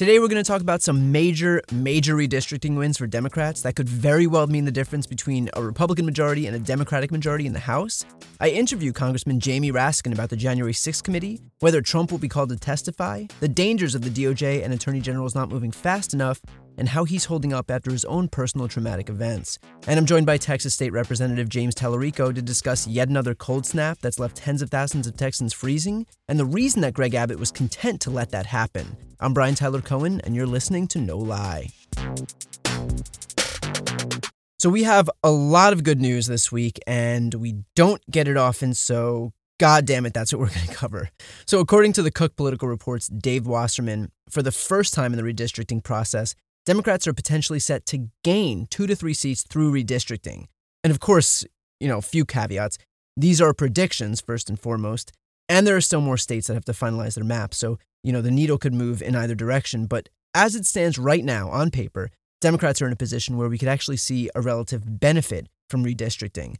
Today, we're going to talk about some major, major redistricting wins for Democrats that could very well mean the difference between a Republican majority and a Democratic majority in the House. I interview Congressman Jamie Raskin about the January 6th committee, whether Trump will be called to testify, the dangers of the DOJ and Attorney General's not moving fast enough, and how he's holding up after his own personal traumatic events. And I'm joined by Texas State Representative James Talarico to discuss yet another cold snap that's left tens of thousands of Texans freezing, and the reason that Greg Abbott was content to let that happen. I'm Brian Tyler Cohen, and you're listening to No Lie. So, we have a lot of good news this week, and we don't get it often, so God damn it, that's what we're going to cover. So, according to the Cook Political Report's Dave Wasserman, for the first time in the redistricting process, Democrats are potentially set to gain two to three seats through redistricting. And of course, you know, a few caveats. These are predictions, first and foremost, and there are still more states that have to finalize their maps. So, you know, the needle could move in either direction. But as it stands right now on paper, Democrats are in a position where we could actually see a relative benefit from redistricting.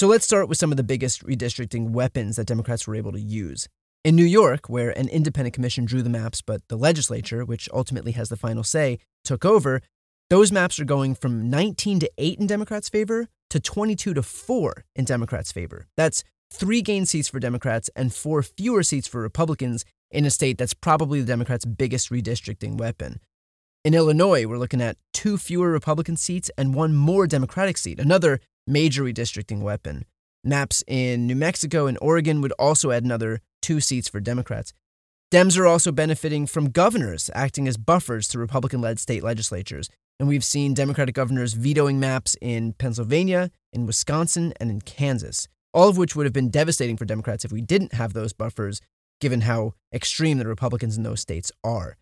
So let's start with some of the biggest redistricting weapons that Democrats were able to use. In New York, where an independent commission drew the maps, but the legislature, which ultimately has the final say, took over, those maps are going from 19 to 8 in Democrats' favor to 22 to 4 in Democrats' favor. That's three gain seats for Democrats and four fewer seats for Republicans in a state that's probably the Democrats' biggest redistricting weapon. In Illinois, we're looking at two fewer Republican seats and one more Democratic seat, another major redistricting weapon. Maps in New Mexico and Oregon would also add another two seats for Democrats. Dems are also benefiting from governors acting as buffers to Republican led state legislatures. And we've seen Democratic governors vetoing maps in Pennsylvania, in Wisconsin, and in Kansas, all of which would have been devastating for Democrats if we didn't have those buffers, given how extreme the Republicans in those states are.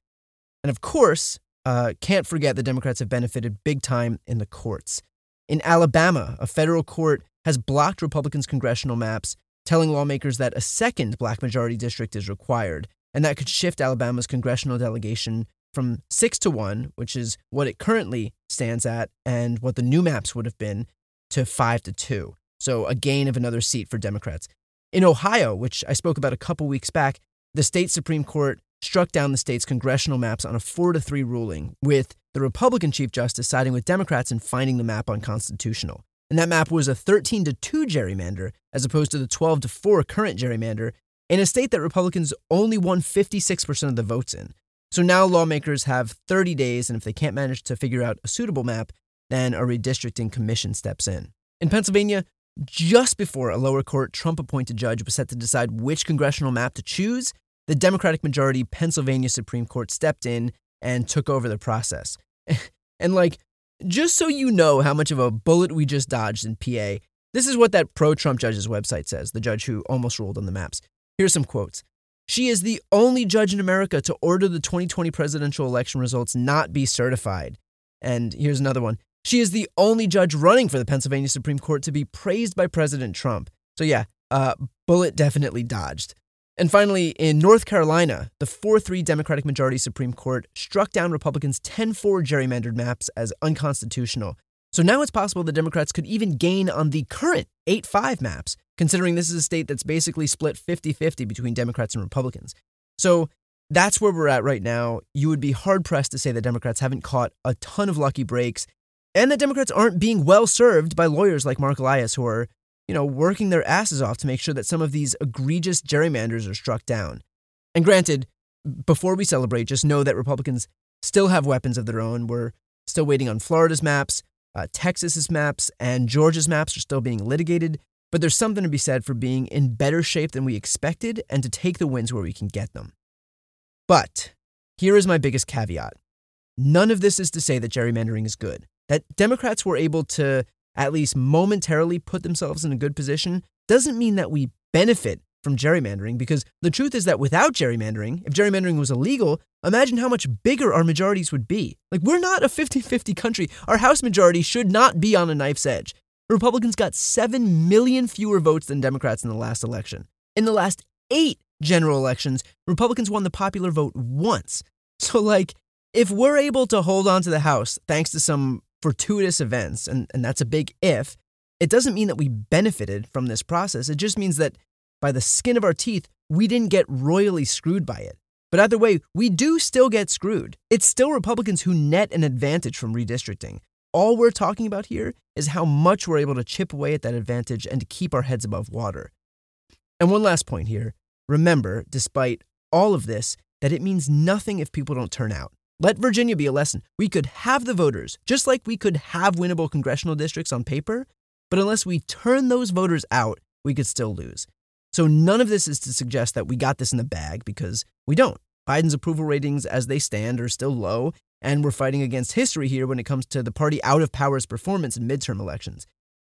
And of course, uh, can't forget the Democrats have benefited big time in the courts. In Alabama, a federal court has blocked Republicans' congressional maps, telling lawmakers that a second black majority district is required and that could shift Alabama's congressional delegation from six to one, which is what it currently stands at, and what the new maps would have been, to five to two. So a gain of another seat for Democrats. In Ohio, which I spoke about a couple weeks back, the state Supreme Court struck down the state's congressional maps on a 4 to 3 ruling, with the Republican Chief Justice siding with Democrats and finding the map unconstitutional. And that map was a 13 to 2 gerrymander, as opposed to the 12 to 4 current gerrymander, in a state that Republicans only won 56% of the votes in. So now lawmakers have 30 days, and if they can't manage to figure out a suitable map, then a redistricting commission steps in. In Pennsylvania, just before a lower court Trump appointed judge was set to decide which congressional map to choose, the Democratic majority Pennsylvania Supreme Court stepped in and took over the process. and, like, just so you know how much of a bullet we just dodged in PA, this is what that pro Trump judge's website says, the judge who almost ruled on the maps. Here's some quotes. She is the only judge in America to order the 2020 presidential election results not be certified. And here's another one. She is the only judge running for the Pennsylvania Supreme Court to be praised by President Trump. So, yeah, uh, bullet definitely dodged. And finally, in North Carolina, the 4 3 Democratic majority Supreme Court struck down Republicans' 10 4 gerrymandered maps as unconstitutional. So now it's possible the Democrats could even gain on the current 8 5 maps, considering this is a state that's basically split 50 50 between Democrats and Republicans. So that's where we're at right now. You would be hard pressed to say that Democrats haven't caught a ton of lucky breaks and that Democrats aren't being well served by lawyers like Mark Elias who are, you know, working their asses off to make sure that some of these egregious gerrymanders are struck down. And granted, before we celebrate, just know that Republicans still have weapons of their own. We're still waiting on Florida's maps, uh, Texas's maps, and Georgia's maps are still being litigated. But there's something to be said for being in better shape than we expected and to take the wins where we can get them. But here is my biggest caveat none of this is to say that gerrymandering is good. That Democrats were able to at least momentarily put themselves in a good position doesn't mean that we benefit from gerrymandering because the truth is that without gerrymandering, if gerrymandering was illegal, imagine how much bigger our majorities would be. Like, we're not a 50 50 country. Our House majority should not be on a knife's edge. Republicans got 7 million fewer votes than Democrats in the last election. In the last eight general elections, Republicans won the popular vote once. So, like, if we're able to hold on to the House thanks to some fortuitous events, and, and that's a big if, it doesn't mean that we benefited from this process. It just means that by the skin of our teeth, we didn't get royally screwed by it. But either way, we do still get screwed. It's still Republicans who net an advantage from redistricting. All we're talking about here is how much we're able to chip away at that advantage and to keep our heads above water. And one last point here remember, despite all of this, that it means nothing if people don't turn out. Let Virginia be a lesson. We could have the voters, just like we could have winnable congressional districts on paper, but unless we turn those voters out, we could still lose. So none of this is to suggest that we got this in the bag because we don't. Biden's approval ratings as they stand are still low, and we're fighting against history here when it comes to the party out of power's performance in midterm elections.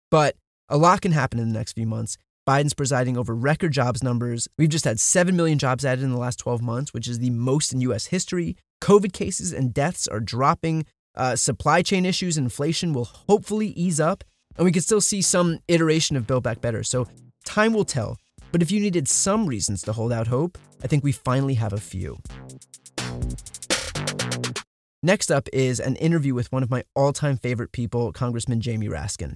But a lot can happen in the next few months. Biden's presiding over record jobs numbers. We've just had 7 million jobs added in the last 12 months, which is the most in US history. COVID cases and deaths are dropping. Uh, supply chain issues inflation will hopefully ease up and we can still see some iteration of Build Back Better. So time will tell. But if you needed some reasons to hold out hope, I think we finally have a few. Next up is an interview with one of my all time favorite people, Congressman Jamie Raskin.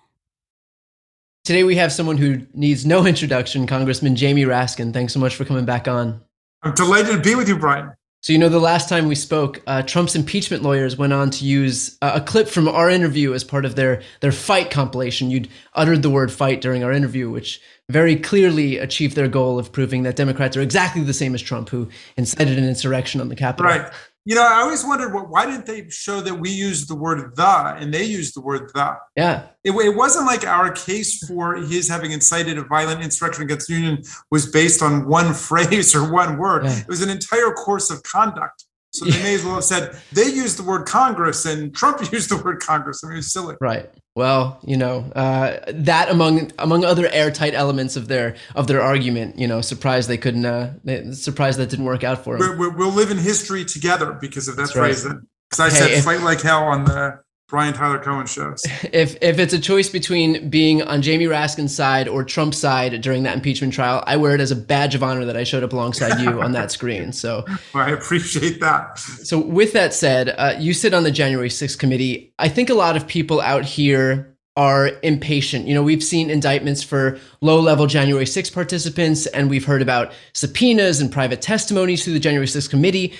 Today we have someone who needs no introduction, Congressman Jamie Raskin. Thanks so much for coming back on. I'm delighted to be with you, Brian. So, you know, the last time we spoke, uh, Trump's impeachment lawyers went on to use uh, a clip from our interview as part of their, their fight compilation. You'd uttered the word fight during our interview, which very clearly achieved their goal of proving that Democrats are exactly the same as Trump, who incited an insurrection on the Capitol. Right. You know, I always wondered what, why didn't they show that we used the word the and they used the word the? Yeah. It, it wasn't like our case for his having incited a violent insurrection against the union was based on one phrase or one word. Yeah. It was an entire course of conduct. So they may as well have said they used the word Congress and Trump used the word Congress. I mean, it's silly. Right. Well, you know uh, that among among other airtight elements of their of their argument, you know, surprised they couldn't. Uh, surprised that didn't work out for them. we will live in history together because of that That's phrase. Right. Because I hey, said if, "fight like hell" on the Brian Tyler Cohen shows. If if it's a choice between being on Jamie Raskin's side or Trump's side during that impeachment trial, I wear it as a badge of honor that I showed up alongside you on that screen. So well, I appreciate that. So with that said, uh, you sit on the January 6th committee. I think a lot of people out here are impatient. You know, we've seen indictments for low level January 6 participants, and we've heard about subpoenas and private testimonies through the January 6 committee.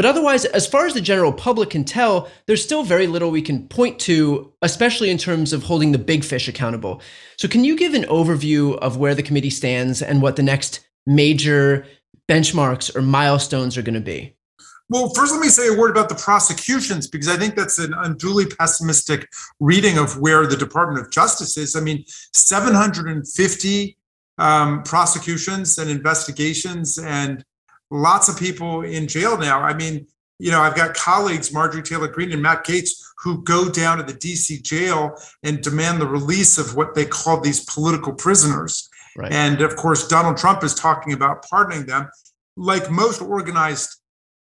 But otherwise, as far as the general public can tell, there's still very little we can point to, especially in terms of holding the big fish accountable. So, can you give an overview of where the committee stands and what the next major benchmarks or milestones are going to be? Well, first, let me say a word about the prosecutions because I think that's an unduly pessimistic reading of where the Department of Justice is. I mean, 750 um, prosecutions and investigations and lots of people in jail now. I mean, you know, I've got colleagues, Marjorie Taylor Greene and Matt Gaetz, who go down to the DC jail and demand the release of what they call these political prisoners. Right. And of course, Donald Trump is talking about pardoning them. Like most organized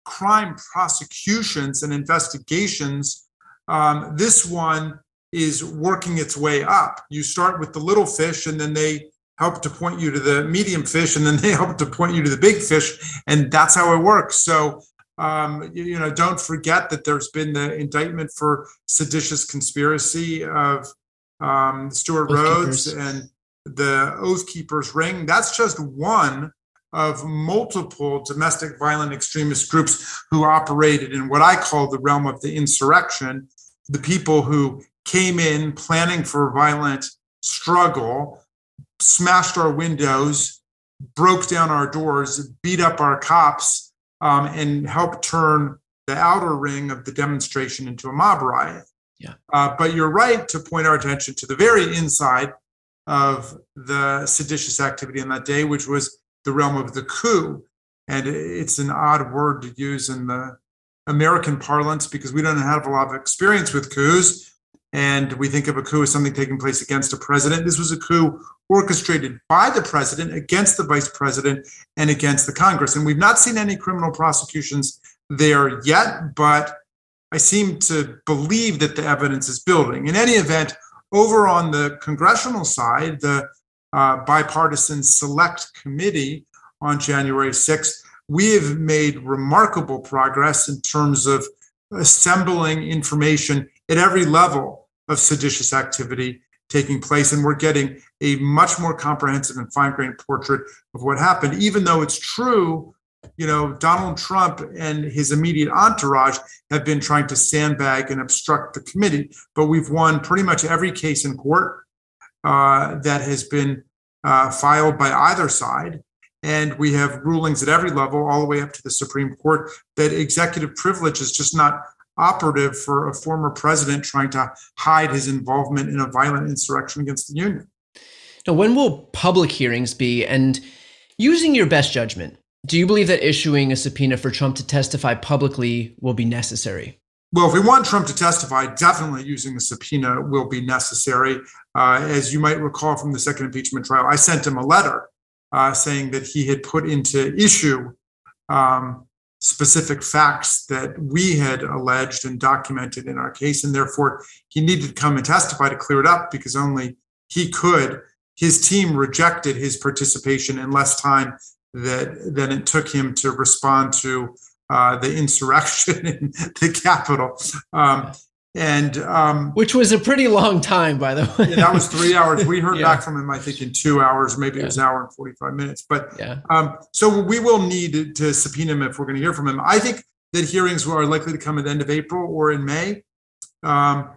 crime prosecutions and investigations, um, this one is working its way up. You start with the little fish, and then they help to point you to the medium fish, and then they help to point you to the big fish, and that's how it works. So um, you, you, know, don't forget that there's been the indictment for seditious conspiracy of um, Stewart Oath Rhodes keepers. and the Oath Keepers ring. That's just one of multiple domestic violent extremist groups who operated in what I call the realm of the insurrection. The people who came in planning for violent struggle, smashed our windows, broke down our doors, beat up our cops, um, and helped turn the outer ring of the demonstration into a mob riot. Yeah. Uh, but you're right to point our attention to the very inside of the seditious activity on that day, which was the realm of the coup. And it's an odd word to use in the American parlance because we don't have a lot of experience with coups. And we think of a coup as something taking place against a president. This was a coup orchestrated by the president against the vice president and against the Congress. And we've not seen any criminal prosecutions there yet, but I seem to believe that the evidence is building. In any event, over on the congressional side, the uh, bipartisan select committee on January 6th, we have made remarkable progress in terms of assembling information at every level of seditious activity taking place. And we're getting a much more comprehensive and fine grained portrait of what happened, even though it's true. You know, Donald Trump and his immediate entourage have been trying to sandbag and obstruct the committee, but we've won pretty much every case in court uh, that has been uh, filed by either side. And we have rulings at every level, all the way up to the Supreme Court, that executive privilege is just not operative for a former president trying to hide his involvement in a violent insurrection against the union. Now, when will public hearings be? And using your best judgment, do you believe that issuing a subpoena for Trump to testify publicly will be necessary? Well, if we want Trump to testify, definitely using a subpoena will be necessary. Uh, as you might recall from the second impeachment trial, I sent him a letter uh, saying that he had put into issue um, specific facts that we had alleged and documented in our case. And therefore, he needed to come and testify to clear it up because only he could. His team rejected his participation in less time that, than it took him to respond to uh, the insurrection in the Capitol. Um, and um, which was a pretty long time, by the way. yeah, that was three hours. We heard yeah. back from him, I think, in two hours. Maybe yeah. it was an hour and forty-five minutes. But yeah. Um, so we will need to subpoena him if we're going to hear from him. I think that hearings are likely to come at the end of April or in May. Um,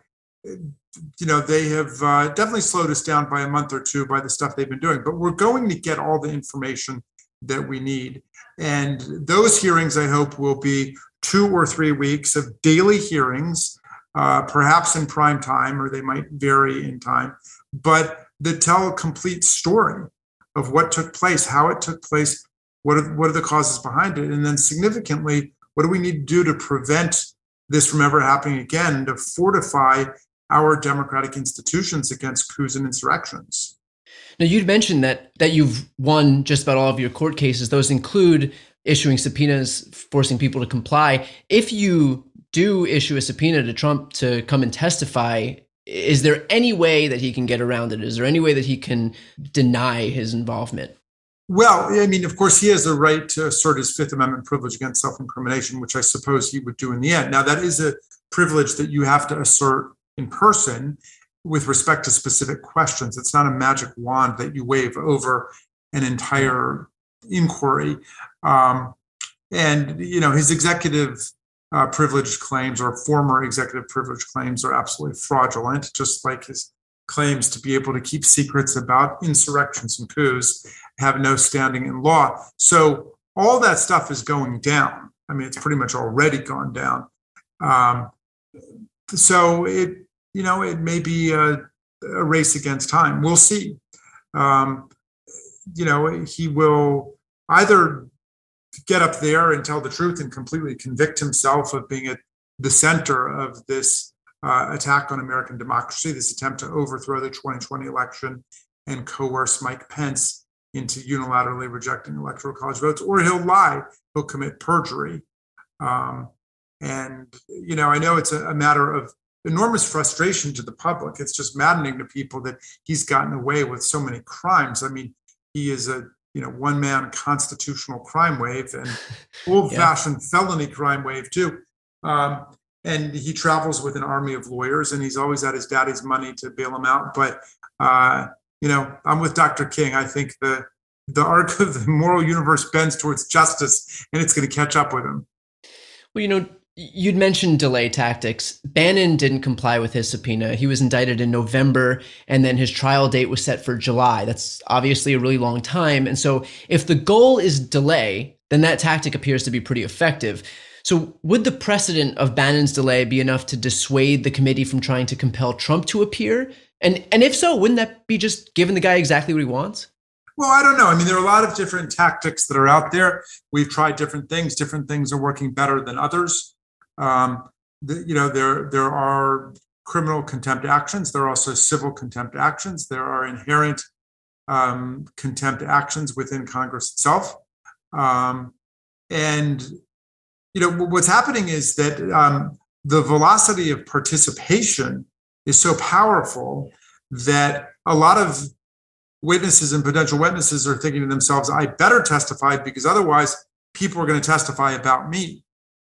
you know, they have uh, definitely slowed us down by a month or two by the stuff they've been doing. But we're going to get all the information that we need, and those hearings, I hope, will be two or three weeks of daily hearings uh, perhaps in prime time, or they might vary in time, but that tell a complete story of what took place, how it took place, what are, what are the causes behind it, and then significantly, what do we need to do to prevent this from ever happening again, to fortify our democratic institutions against coups and insurrections. Now, you'd mentioned that that you've won just about all of your court cases. Those include issuing subpoenas, forcing people to comply. If you do issue a subpoena to Trump to come and testify, is there any way that he can get around it? Is there any way that he can deny his involvement? Well, I mean, of course, he has a right to assert his Fifth Amendment privilege against self incrimination, which I suppose he would do in the end. Now, that is a privilege that you have to assert in person with respect to specific questions. It's not a magic wand that you wave over an entire inquiry. Um, and, you know, his executive uh, privilege claims or former executive privilege claims are absolutely fraudulent, just like his claims to be able to keep secrets about insurrections and coups have no standing in law. So all that stuff is going down. I mean, it's pretty much already gone down. Um, so it, you know, it may be a, a race against time. We'll see. Um, you know, he will either get up there and tell the truth and completely convict himself of being at the center of this uh, attack on American democracy, this attempt to overthrow the 2020 election and coerce Mike Pence into unilaterally rejecting electoral college votes, or he'll lie, he'll commit perjury. Um, and, you know, I know it's a, a matter of enormous frustration to the public. It's just maddening to people that he's gotten away with so many crimes. I mean, he is a you know one man constitutional crime wave and old fashioned yeah. felony crime wave too. Um, and he travels with an army of lawyers, and he's always at his daddy's money to bail him out. But uh, you know, I'm with Dr. King. I think the the arc of the moral universe bends towards justice, and it's going to catch up with him. Well, you know, You'd mentioned delay tactics. Bannon didn't comply with his subpoena. He was indicted in November, and then his trial date was set for July. That's obviously a really long time. And so, if the goal is delay, then that tactic appears to be pretty effective. So, would the precedent of Bannon's delay be enough to dissuade the committee from trying to compel Trump to appear? And and if so, wouldn't that be just giving the guy exactly what he wants? Well, I don't know. I mean, there are a lot of different tactics that are out there. We've tried different things. Different things are working better than others. Um, the, you know, there there are criminal contempt actions. There are also civil contempt actions. There are inherent um, contempt actions within Congress itself. Um, and you know what's happening is that um, the velocity of participation is so powerful that a lot of witnesses and potential witnesses are thinking to themselves, "I better testify because otherwise people are going to testify about me."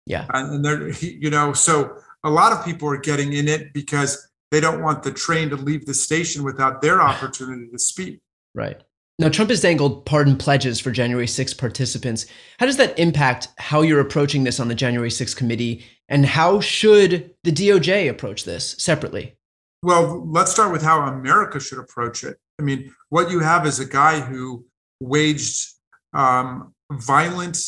Yeah. And they're, you know, so a lot of people are getting in it because they don't want the train to leave the station without their opportunity to speak. Right. Now, Trump has dangled pardon pledges for January 6 participants. How does that impact how you're approaching this on the January 6 committee? And how should the DOJ approach this separately? Well, let's start with how America should approach it. I mean, what you have is a guy who waged um, violent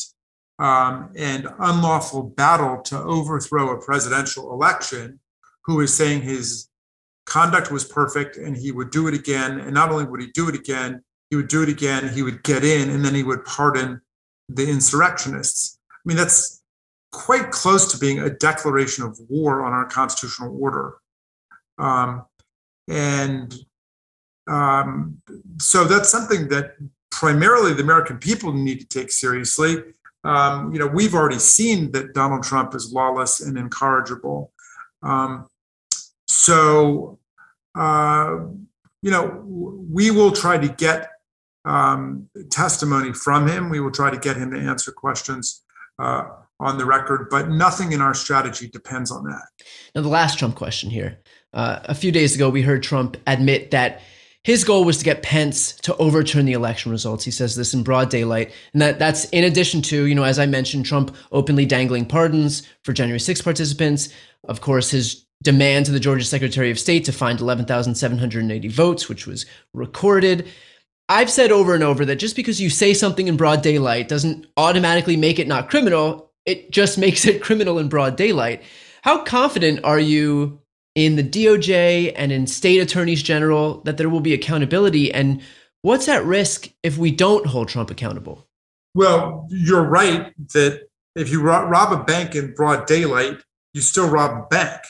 um, and unlawful battle to overthrow a presidential election, who is saying his conduct was perfect and he would do it again. And not only would he do it again, he would do it again, he would get in, and then he would pardon the insurrectionists. I mean, that's quite close to being a declaration of war on our constitutional order. Um, and um, so that's something that primarily the American people need to take seriously um, you know, we've already seen that Donald Trump is lawless and incorrigible. Um, so, uh, you know, we will try to get um, testimony from him. We will try to get him to answer questions uh, on the record, but nothing in our strategy depends on that. Now, the last Trump question here. Uh, a few days ago, we heard Trump admit that his goal was to get Pence to overturn the election results. He says this in broad daylight. And that, that's in addition to, you know, as I mentioned, Trump openly dangling pardons for January 6 participants. Of course, his demand to the Georgia Secretary of State to find 11,780 votes, which was recorded. I've said over and over that just because you say something in broad daylight doesn't automatically make it not criminal. It just makes it criminal in broad daylight. How confident are you in the DOJ and in state attorneys general that there will be accountability? And what's at risk if we don't hold Trump accountable? Well, you're right that if you rob a bank in broad daylight, you still rob a bank.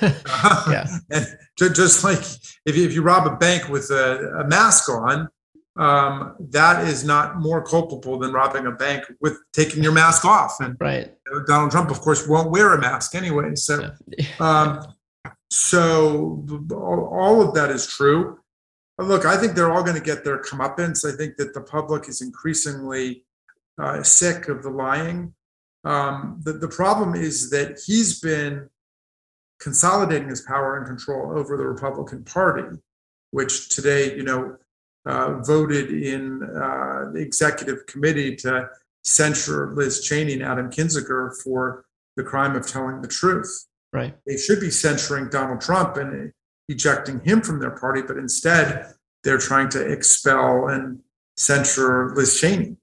yeah. and just like if you, if you rob a bank with a, a mask on, um, that is not more culpable than robbing a bank with taking your mask off. And right. Donald Trump, of course, won't wear a mask anyway. So, yeah. um, so all of that is true. Look, I think they're all going to get their comeuppance. I think that the public is increasingly uh, sick of the lying. Um, the, the problem is that he's been consolidating his power and control over the Republican Party, which today, you know, uh, voted in uh, the executive committee to censure Liz Cheney and Adam Kinzinger for the crime of telling the truth. Right. They should be censuring Donald Trump and ejecting him from their party, but instead they're trying to expel and censure Liz Cheney.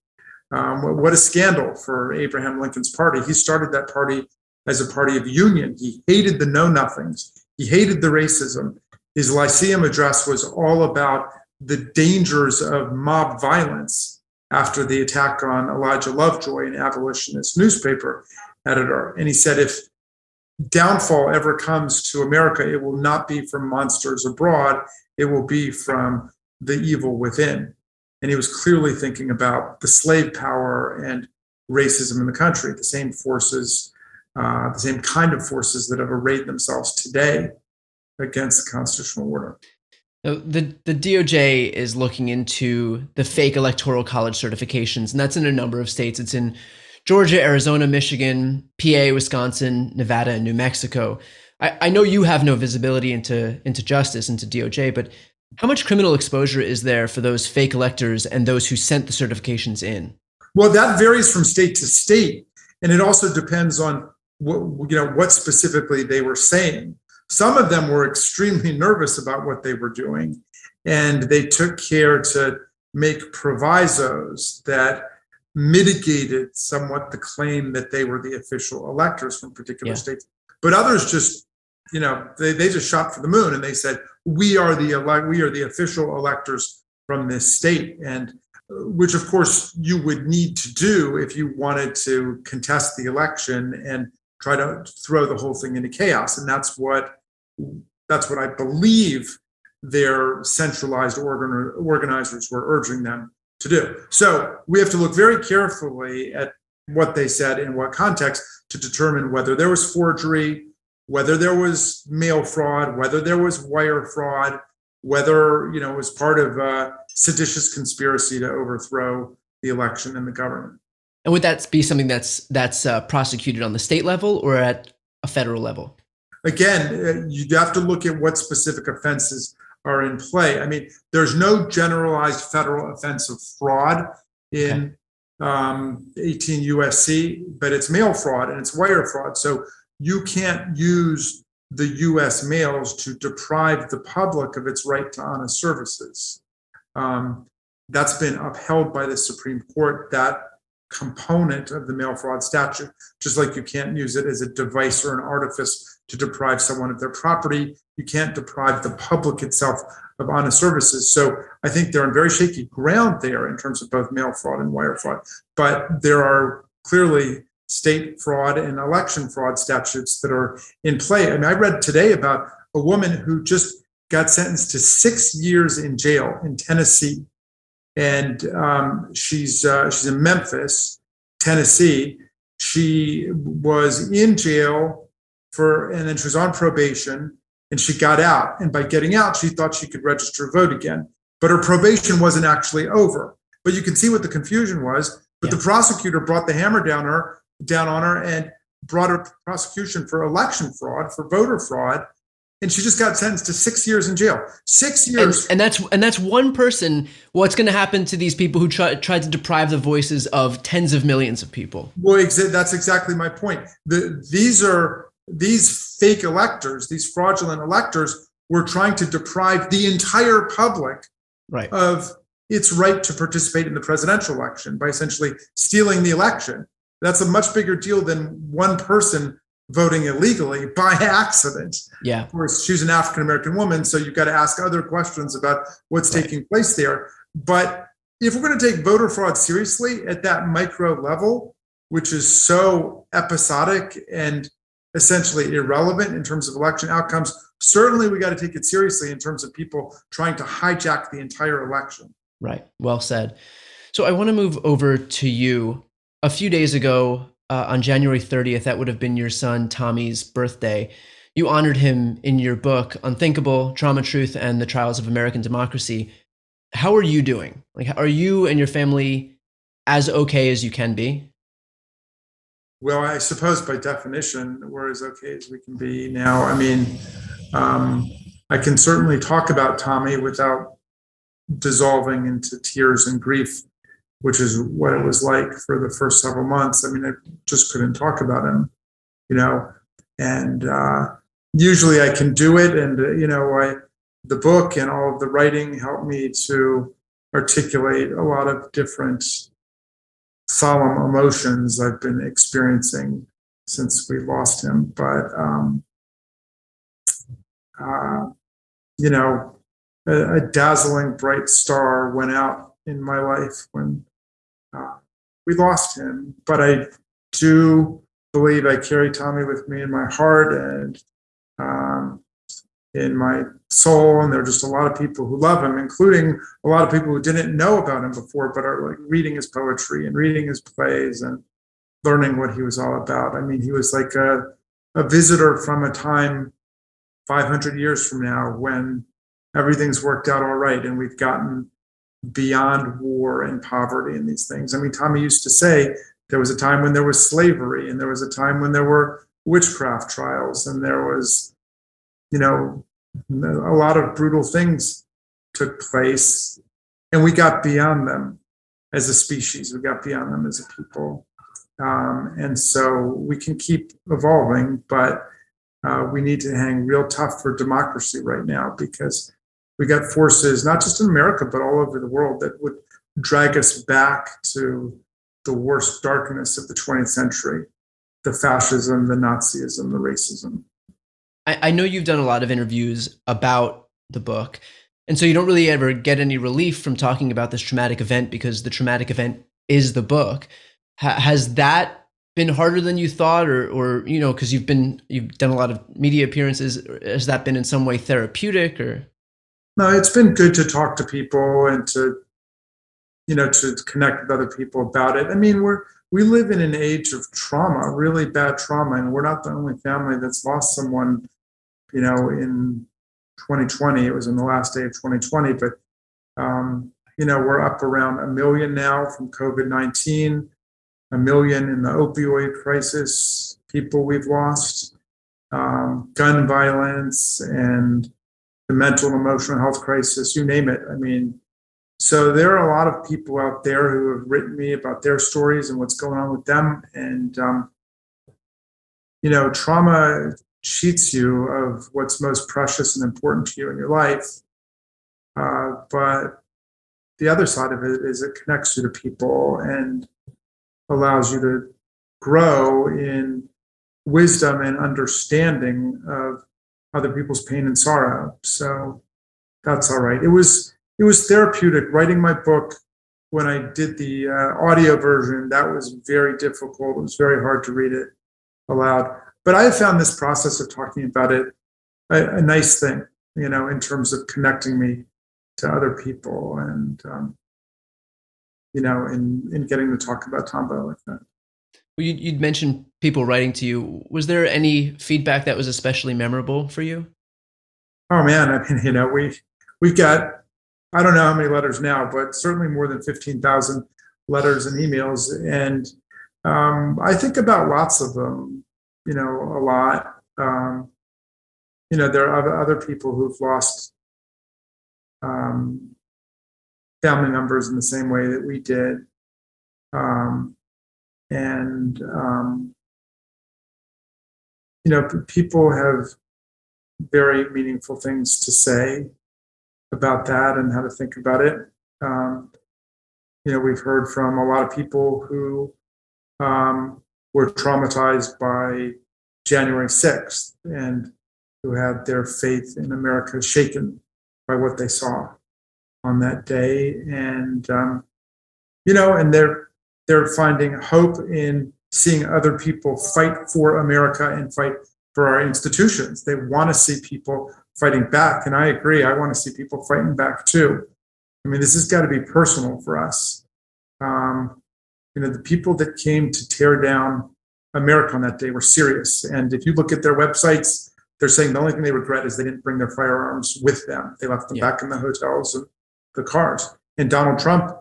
Um, what a scandal for Abraham Lincoln's party. He started that party as a party of union. He hated the know nothings, he hated the racism. His Lyceum address was all about the dangers of mob violence after the attack on Elijah Lovejoy, an abolitionist newspaper editor. And he said, if downfall ever comes to America, it will not be from monsters abroad, it will be from the evil within. And he was clearly thinking about the slave power and racism in the country, the same forces uh, the same kind of forces that have arrayed themselves today against the constitutional order. The the DOJ is looking into the fake electoral college certifications, and that's in a number of states. It's in Georgia, Arizona, Michigan, PA, Wisconsin, Nevada, and New Mexico. I, I know you have no visibility into into justice into DOJ, but how much criminal exposure is there for those fake electors and those who sent the certifications in? Well, that varies from state to state, and it also depends on what you know what specifically they were saying. Some of them were extremely nervous about what they were doing, and they took care to make provisos that mitigated somewhat the claim that they were the official electors from particular yeah. states. But others just, you know, they, they just shot for the moon and they said, we are the elect, we are the official electors from this state. And uh, which of course you would need to do if you wanted to contest the election and try to throw the whole thing into chaos. And that's what that's what I believe their centralized organ, organizers were urging them to do. So we have to look very carefully at what they said in what context to determine whether there was forgery, whether there was mail fraud, whether there was wire fraud, whether you know it was part of a seditious conspiracy to overthrow the election and the government. And would that be something that's that's uh, prosecuted on the state level or at a federal level? Again, uh, you'd have to look at what specific offenses are in play. I mean, there's no generalized federal offense of fraud in okay. um, 18 USC, but it's mail fraud and it's wire fraud. So you can't use the US mails to deprive the public of its right to honest services. Um, that's been upheld by the Supreme Court. That component of the mail fraud statute, just like you can't use it as a device or an artifice to deprive someone of their property. You can't deprive the public itself of honest services. So I think they're on very shaky ground there in terms of both mail fraud and wire fraud. But there are clearly state fraud and election fraud statutes that are in play. I mean, I read today about a woman who just got sentenced to six years in jail in Tennessee and um, she's uh, she's in Memphis, Tennessee. She was in jail for, and then she was on probation, and she got out. And by getting out, she thought she could register to vote again, but her probation wasn't actually over. But you can see what the confusion was. But yeah. the prosecutor brought the hammer down her down on her and brought her prosecution for election fraud, for voter fraud, and she just got sentenced to six years in jail. Six years, and, and that's and that's one person. What's going to happen to these people who try, tried to deprive the voices of tens of millions of people? Well, exa- that's exactly my point. The, these are these fake electors, these fraudulent electors, were trying to deprive the entire public right. of its right to participate in the presidential election by essentially stealing the election. That's a much bigger deal than one person voting illegally by accident. Yeah. Of course, she's an African American woman, so you've got to ask other questions about what's right. taking place there. But if we're going to take voter fraud seriously at that micro level, which is so episodic and essentially irrelevant in terms of election outcomes, certainly we got to take it seriously in terms of people trying to hijack the entire election. Right. Well said. So I want to move over to you. A few days ago, uh, on January 30th, that would have been your son Tommy's birthday. You honored him in your book, Unthinkable Trauma, Truth, and the Trials of American Democracy. How are you doing? Like, are you and your family as okay as you can be? Well, I suppose by definition, we're as okay as we can be now. I mean, um, I can certainly talk about Tommy without dissolving into tears and grief which is what it was like for the first several months. I mean, I just couldn't talk about him, you know, and uh, usually I can do it. And, uh, you know, I, the book and all of the writing helped me to articulate a lot of different solemn emotions I've been experiencing since we lost him. But, um, uh, you know, a, a dazzling bright star went out in my life when uh, we lost him. But I do believe I carry Tommy with me in my heart and um, in my soul. And there are just a lot of people who love him, including a lot of people who didn't know about him before, but are like reading his poetry and reading his plays and learning what he was all about. I mean, he was like a, a visitor from a time 500 years from now when everything's worked out all right and we've gotten beyond war and poverty and these things. I mean, Tommy used to say there was a time when there was slavery and there was a time when there were witchcraft trials and there was, you know, a lot of brutal things took place and we got beyond them as a species. We got beyond them as a people. Um, and so we can keep evolving, but uh, we need to hang real tough for democracy right now because we got forces, not just in America, but all over the world that would drag us back to the worst darkness of the 20th century the fascism, the Nazism, the racism. I, I know you've done a lot of interviews about the book. And so you don't really ever get any relief from talking about this traumatic event because the traumatic event is the book. Ha- has that been harder than you thought or or you know because you've been you've done a lot of media appearances has that been in some way therapeutic or no it's been good to talk to people and to you know to connect with other people about it i mean we're we live in an age of trauma really bad trauma and we're not the only family that's lost someone you know in 2020 it was in the last day of 2020 but um, you know we're up around a million now from covid-19 a million in the opioid crisis people we've lost um, gun violence and the mental and emotional health crisis you name it i mean so there are a lot of people out there who have written me about their stories and what's going on with them and um, you know trauma cheats you of what's most precious and important to you in your life uh, but the other side of it is it connects you to people and allows you to grow in wisdom and understanding of other people's pain and sorrow. So that's all right. It was it was therapeutic writing my book when I did the uh, audio version. That was very difficult. It was very hard to read it aloud. But I have found this process of talking about it a, a nice thing, you know, in terms of connecting me to other people and um, you know, in in getting to talk about Tombow like that. Well, you, would mentioned people writing to you. Was there any feedback that was especially memorable for you? Oh man, I mean, you know, we we've got I don't know how many letters now, but certainly more than fifteen thousand letters and emails, and um, I think about lots of them. You know, a lot. Um, you know, there are other people who've lost um, family members in the same way that we did. Um, and, um, you know, people have very meaningful things to say about that and how to think about it. Um, you know, we've heard from a lot of people who um, were traumatized by January 6th and who had their faith in America shaken by what they saw on that day, and um, you know, and they're they're finding hope in seeing other people fight for America and fight for our institutions. They want to see people fighting back, and I agree. I want to see people fighting back too. I mean, this has got to be personal for us. Um, you know, the people that came to tear down America on that day were serious. And if you look at their websites, they're saying the only thing they regret is they didn't bring their firearms with them. They left them yeah. back in the hotels and the cars. And Donald Trump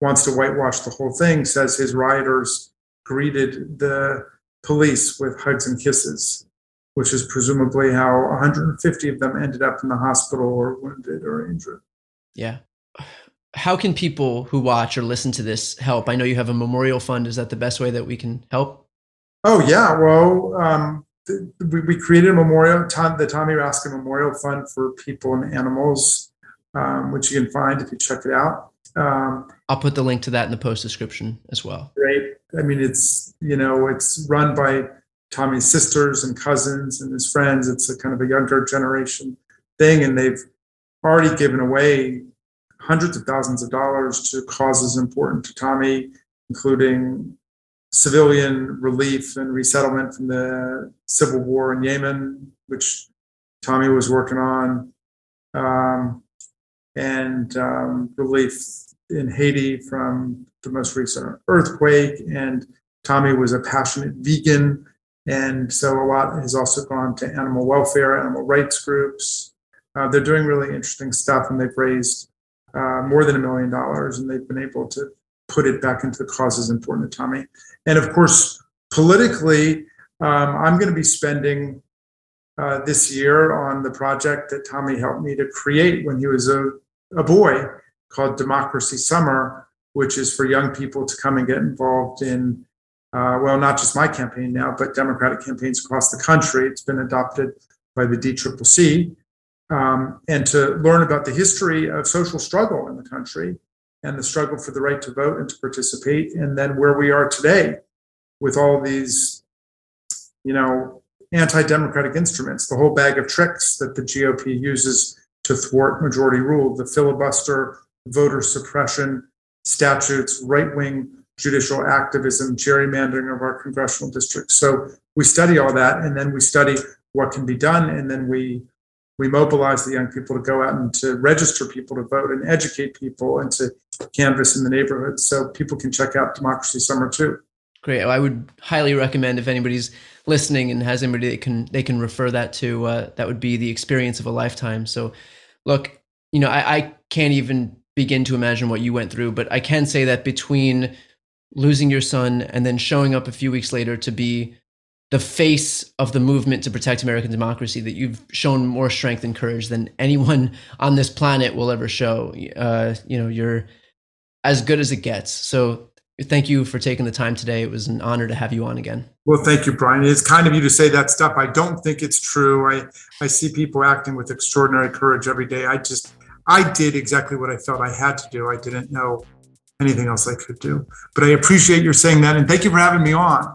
wants to whitewash the whole thing, says his rioters greeted the police with hugs and kisses, which is presumably how 150 of them ended up in the hospital or wounded or injured. Yeah. How can people who watch or listen to this help? I know you have a memorial fund. Is that the best way that we can help? Oh, yeah. Well, um, we, we created a memorial, the Tommy Raskin Memorial Fund for people and animals um, which you can find if you check it out. Um, I'll put the link to that in the post description as well. Great. I mean, it's you know, it's run by Tommy's sisters and cousins and his friends. It's a kind of a younger generation thing, and they've already given away hundreds of thousands of dollars to causes important to Tommy, including civilian relief and resettlement from the civil war in Yemen, which Tommy was working on. Um, and um, relief in Haiti from the most recent earthquake. And Tommy was a passionate vegan. And so a lot has also gone to animal welfare, animal rights groups. Uh, they're doing really interesting stuff and they've raised uh, more than a million dollars and they've been able to put it back into the causes important to Tommy. And of course, politically, um, I'm going to be spending uh, this year on the project that Tommy helped me to create when he was a, a boy called Democracy Summer, which is for young people to come and get involved in, uh, well, not just my campaign now, but Democratic campaigns across the country. It's been adopted by the DCCC. Um, and to learn about the history of social struggle in the country and the struggle for the right to vote and to participate, and then where we are today with all these, you know, anti-democratic instruments, the whole bag of tricks that the GOP uses to thwart majority rule, the filibuster, voter suppression, statutes, right-wing judicial activism, gerrymandering of our congressional districts. So we study all that, and then we study what can be done, and then we we mobilize the young people to go out and to register people to vote and educate people and to canvass in the neighborhood. So people can check out Democracy Summer too. Great. I would highly recommend if anybody's listening and has anybody that can they can refer that to. Uh, that would be the experience of a lifetime. So, look, you know, I, I can't even begin to imagine what you went through, but I can say that between losing your son and then showing up a few weeks later to be the face of the movement to protect American democracy, that you've shown more strength and courage than anyone on this planet will ever show. Uh, you know, you're as good as it gets. So thank you for taking the time today. It was an honor to have you on again. Well, thank you, Brian. It's kind of you to say that stuff. I don't think it's true. I, I see people acting with extraordinary courage every day. I just, I did exactly what I felt I had to do. I didn't know anything else I could do. But I appreciate your saying that. And thank you for having me on.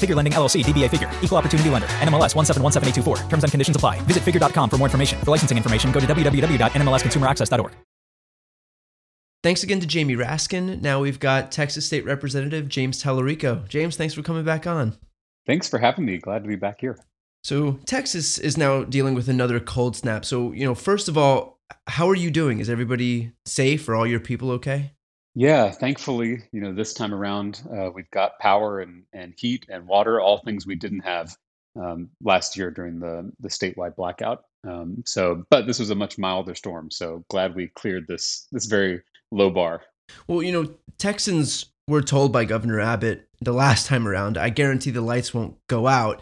Figure Lending LLC, DBA Figure, Equal Opportunity Lender, NMLS 1717824. Terms and conditions apply. Visit figure.com for more information. For licensing information, go to www.nmlsconsumeraccess.org. Thanks again to Jamie Raskin. Now we've got Texas State Representative James Talarico. James, thanks for coming back on. Thanks for having me. Glad to be back here. So, Texas is now dealing with another cold snap. So, you know, first of all, how are you doing? Is everybody safe? Are all your people okay? Yeah, thankfully, you know, this time around, uh, we've got power and, and heat and water, all things we didn't have um, last year during the, the statewide blackout. Um, so, but this was a much milder storm. So glad we cleared this this very low bar. Well, you know, Texans were told by Governor Abbott the last time around, I guarantee the lights won't go out.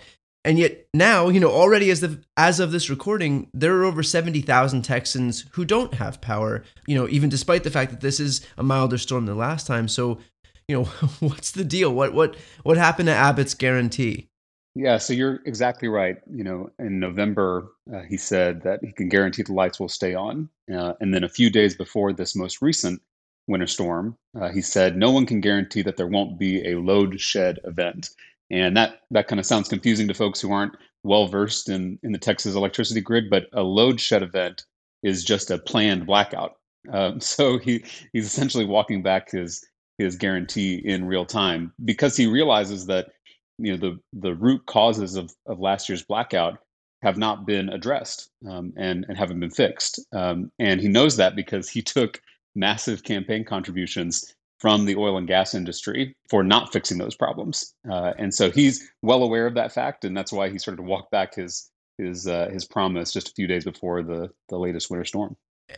And yet now, you know, already as the as of this recording, there are over 70,000 Texans who don't have power, you know, even despite the fact that this is a milder storm than last time. So, you know, what's the deal? What what what happened to Abbott's guarantee? Yeah, so you're exactly right. You know, in November, uh, he said that he can guarantee the lights will stay on. Uh, and then a few days before this most recent winter storm, uh, he said no one can guarantee that there won't be a load shed event. And that, that kind of sounds confusing to folks who aren't well versed in, in the Texas electricity grid, but a load shed event is just a planned blackout. Um, so he, he's essentially walking back his, his guarantee in real time because he realizes that you know the the root causes of, of last year's blackout have not been addressed um, and and haven't been fixed. Um, and he knows that because he took massive campaign contributions from the oil and gas industry for not fixing those problems. Uh, and so he's well aware of that fact, and that's why he started to walk back his his uh, his promise just a few days before the the latest winter storm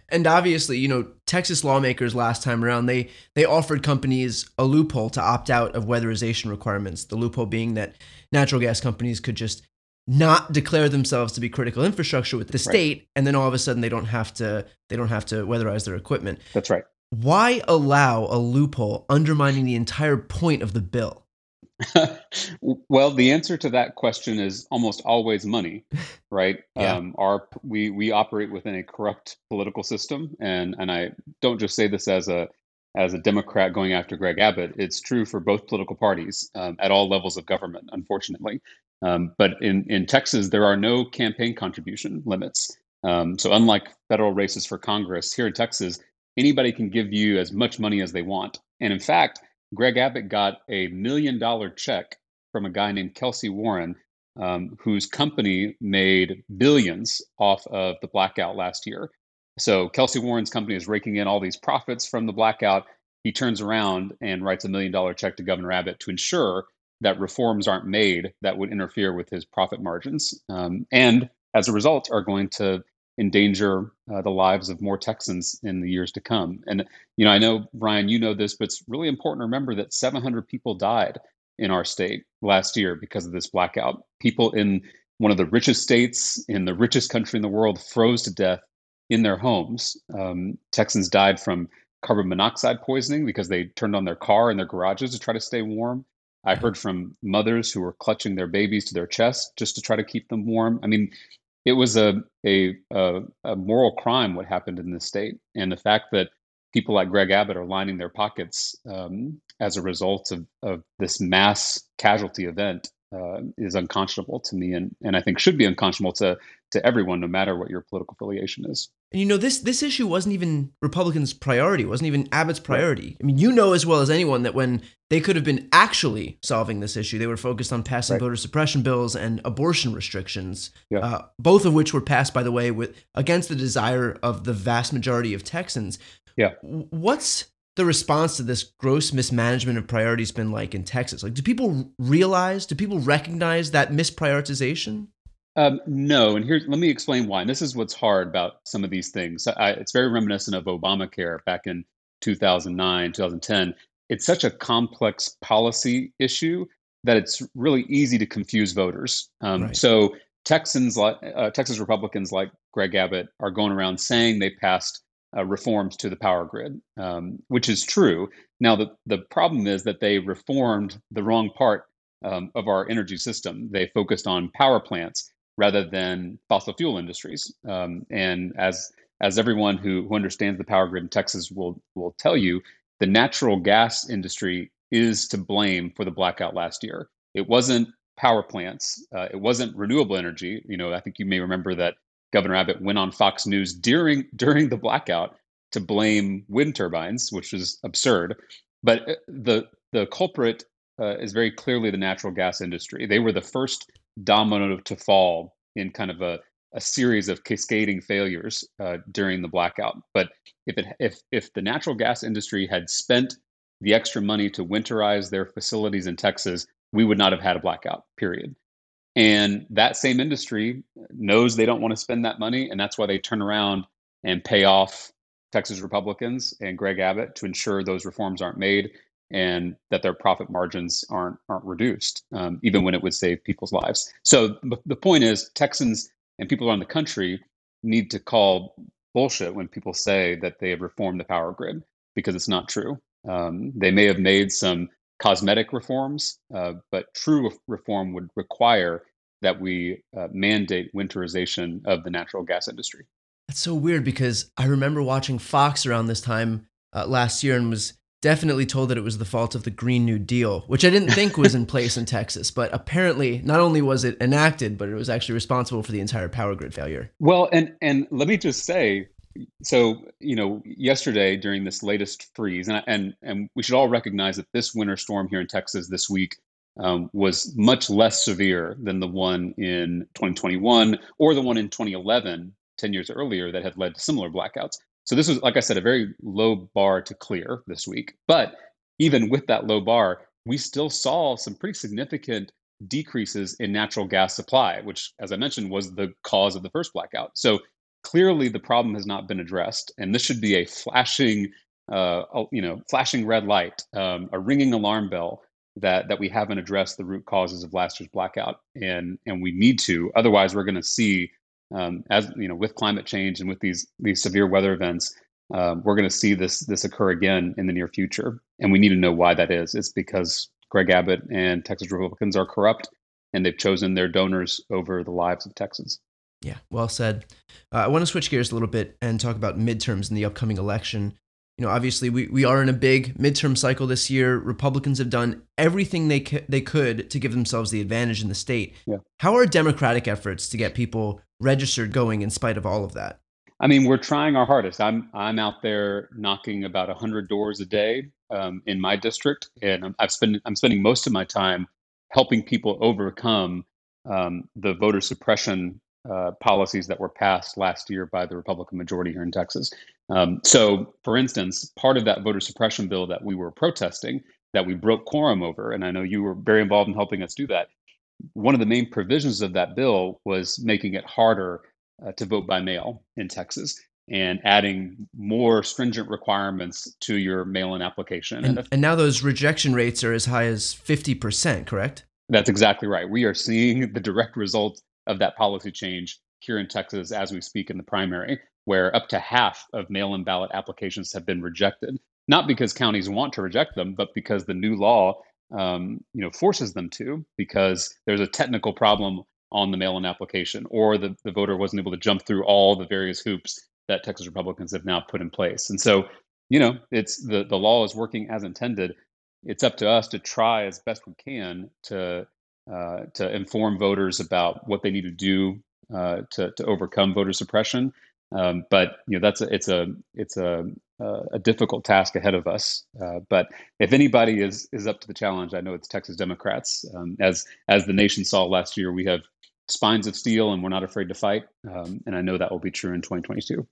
and obviously, you know, Texas lawmakers last time around they they offered companies a loophole to opt out of weatherization requirements. The loophole being that natural gas companies could just not declare themselves to be critical infrastructure with the state right. and then all of a sudden they don't have to they don't have to weatherize their equipment. That's right. Why allow a loophole undermining the entire point of the bill? well, the answer to that question is almost always money, right? yeah. um, our we we operate within a corrupt political system, and and I don't just say this as a as a Democrat going after Greg Abbott. It's true for both political parties um, at all levels of government, unfortunately. Um, but in in Texas, there are no campaign contribution limits. Um, so, unlike federal races for Congress, here in Texas, anybody can give you as much money as they want. And in fact, Greg Abbott got a million dollar check from a guy named Kelcy Warren, um, whose company made billions off of the blackout last year. So Kelcy Warren's company is raking in all these profits from the blackout. He turns around and writes a million dollar check to Governor Abbott to ensure that reforms aren't made that would interfere with his profit margins. Um, and as a result, are going to endanger uh, the lives of more Texans in the years to come. And you know, I know Brian, you know this, but it's really important to remember that 700 people died in our state last year because of this blackout. People in one of the richest states in the richest country in the world froze to death in their homes. Um, Texans died from carbon monoxide poisoning because they turned on their car in their garages to try to stay warm. I heard from mothers who were clutching their babies to their chest just to try to keep them warm. I mean, it was a, a, a, a moral crime what happened in this state. And the fact that people like Greg Abbott are lining their pockets um, as a result of, of this mass casualty event uh, is unconscionable to me, and, and I think should be unconscionable to to everyone, no matter what your political affiliation is. And you know, this this issue wasn't even Republicans' priority, wasn't even Abbott's priority. I mean, you know as well as anyone that when they could have been actually solving this issue, they were focused on passing right. voter suppression bills and abortion restrictions, yeah. uh, both of which were passed, by the way, with against the desire of the vast majority of Texans. Yeah. What's the response to this gross mismanagement of priorities been like in Texas? Like, do people realize? Do people recognize that misprioritization? Um, no, and here let me explain why. And this is what's hard about some of these things. I, it's very reminiscent of Obamacare back in 2009, 2010. It's such a complex policy issue that it's really easy to confuse voters. Um, right. So Texans, like uh, Texas Republicans like Greg Abbott, are going around saying they passed uh, reforms to the power grid, um, which is true. Now, the, the problem is that they reformed the wrong part um, of our energy system. They focused on power plants rather than fossil fuel industries. Um, and as as everyone who, who understands the power grid in Texas will will tell you, the natural gas industry is to blame for the blackout last year. It wasn't power plants. Uh, it wasn't renewable energy. You know, I think you may remember that Governor Abbott went on Fox News during during the blackout to blame wind turbines, which is absurd. But uh, the the culprit uh, is very clearly the natural gas industry. They were the first domino to fall in kind of a, a series of cascading failures uh, during the blackout. But if it if if the natural gas industry had spent the extra money to winterize their facilities in Texas, we would not have had a blackout. Period. And that same industry knows they don't want to spend that money. And that's why they turn around and pay off Texas Republicans and Greg Abbott to ensure those reforms aren't made and that their profit margins aren't aren't reduced, um, even when it would save people's lives. So the point is, Texans and people around the country need to call bullshit when people say that they have reformed the power grid because it's not true. Um, they may have made some cosmetic reforms, uh, but true reform would require that we uh, mandate winterization of the natural gas industry. That's so weird because I remember watching Fox around this time uh, last year and was definitely told that it was the fault of the Green New Deal, which I didn't think was in place in Texas. But apparently, not only was it enacted, but it was actually responsible for the entire power grid failure. Well, and and let me just say, so you know, yesterday during this latest freeze, and and and we should all recognize that this winter storm here in Texas this week um, was much less severe than the one in 2021 or the one in 2011, 10 years earlier, that had led to similar blackouts. So this was, like I said, a very low bar to clear this week. But even with that low bar, we still saw some pretty significant decreases in natural gas supply, which, as I mentioned, was the cause of the first blackout. So clearly, the problem has not been addressed, and this should be a flashing, uh, you know, flashing red light, um, a ringing alarm bell that that we haven't addressed the root causes of last year's blackout, and and we need to. Otherwise, we're going to see um, as you know, with climate change and with these these severe weather events, um, we're going to see this this occur again in the near future, and we need to know why that is. It's because Greg Abbott and Texas Republicans are corrupt, and they've chosen their donors over the lives of Texans. Yeah, well said. Uh, I want to switch gears a little bit and talk about midterms in the upcoming election. You know, obviously, we, we are in a big midterm cycle this year. Republicans have done everything they c- they could to give themselves the advantage in the state. Yeah. How are Democratic efforts to get people registered going in spite of all of that? I mean, we're trying our hardest. I'm I'm out there knocking about hundred doors a day um, in my district, and I've spent I'm spending most of my time helping people overcome um, the voter suppression uh, policies that were passed last year by the Republican majority here in Texas. Um, so, for instance, part of that voter suppression bill that we were protesting, that we broke quorum over, and I know you were very involved in helping us do that. One of the main provisions of that bill was making it harder uh, to vote by mail in Texas and adding more stringent requirements to your mail in application. And, and, now those rejection rates are as high as 50%, correct? That's exactly right. We are seeing the direct result of that policy change here in Texas as we speak in the primary, where up to half of mail in ballot applications have been rejected, not because counties want to reject them, but because the new law um, you know, forces them to, because there's a technical problem on the mail-in application, or the, the voter wasn't able to jump through all the various hoops that Texas Republicans have now put in place. And so, you know, it's the, the law is working as intended. It's up to us to try as best we can to uh, to inform voters about what they need to do uh, to to overcome voter suppression. Um, but you know that's a, it's a it's a a difficult task ahead of us. Uh, but if anybody is is up to the challenge, I know it's Texas Democrats. Um, as as the nation saw last year, we have spines of steel, and we're not afraid to fight. Um, and I know that will be true in 2022.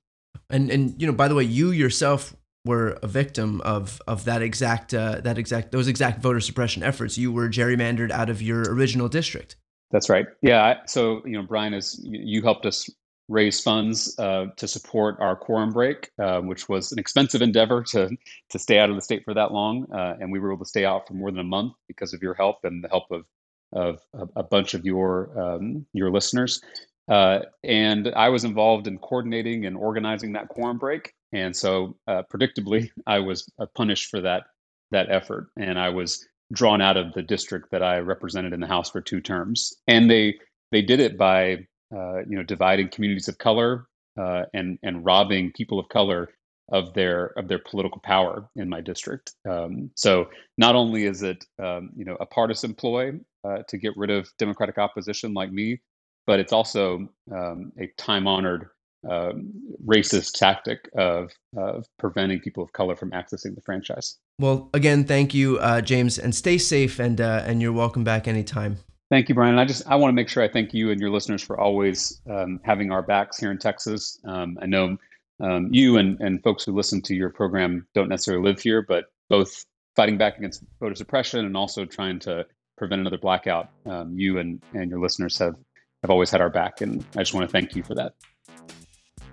And and you know, by the way, you yourself were a victim of of that exact uh, that exact those exact voter suppression efforts. You were gerrymandered out of your original district. That's right. Yeah. So you know, Brian, is you helped us raise funds uh, to support our quorum break, uh, which was an expensive endeavor to to stay out of the state for that long, uh, and we were able to stay out for more than a month because of your help and the help of of a, a bunch of your um, your listeners. Uh, and I was involved in coordinating and organizing that quorum break, and so uh, predictably, I was punished for that that effort, and I was drawn out of the district that I represented in the House for two terms. And they they did it by uh, you know dividing communities of color uh, and and robbing people of color of their of their political power in my district. Um, so not only is it um, you know a partisan ploy uh, to get rid of Democratic opposition like me, but it's also um, a time honored um, racist tactic of, of preventing people of color from accessing the franchise. Well, again, thank you, uh, James, and stay safe, and uh, and you're welcome back anytime. Thank you, Brian. I just I want to make sure I thank you and your listeners for always um, having our backs here in Texas. Um, I know um, you and, and folks who listen to your program don't necessarily live here, but both fighting back against voter suppression and also trying to prevent another blackout. Um, you and, and your listeners have, have always had our back, and I just want to thank you for that.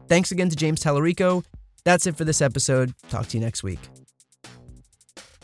Thanks again to James Talarico. That's it for this episode. Talk to you next week.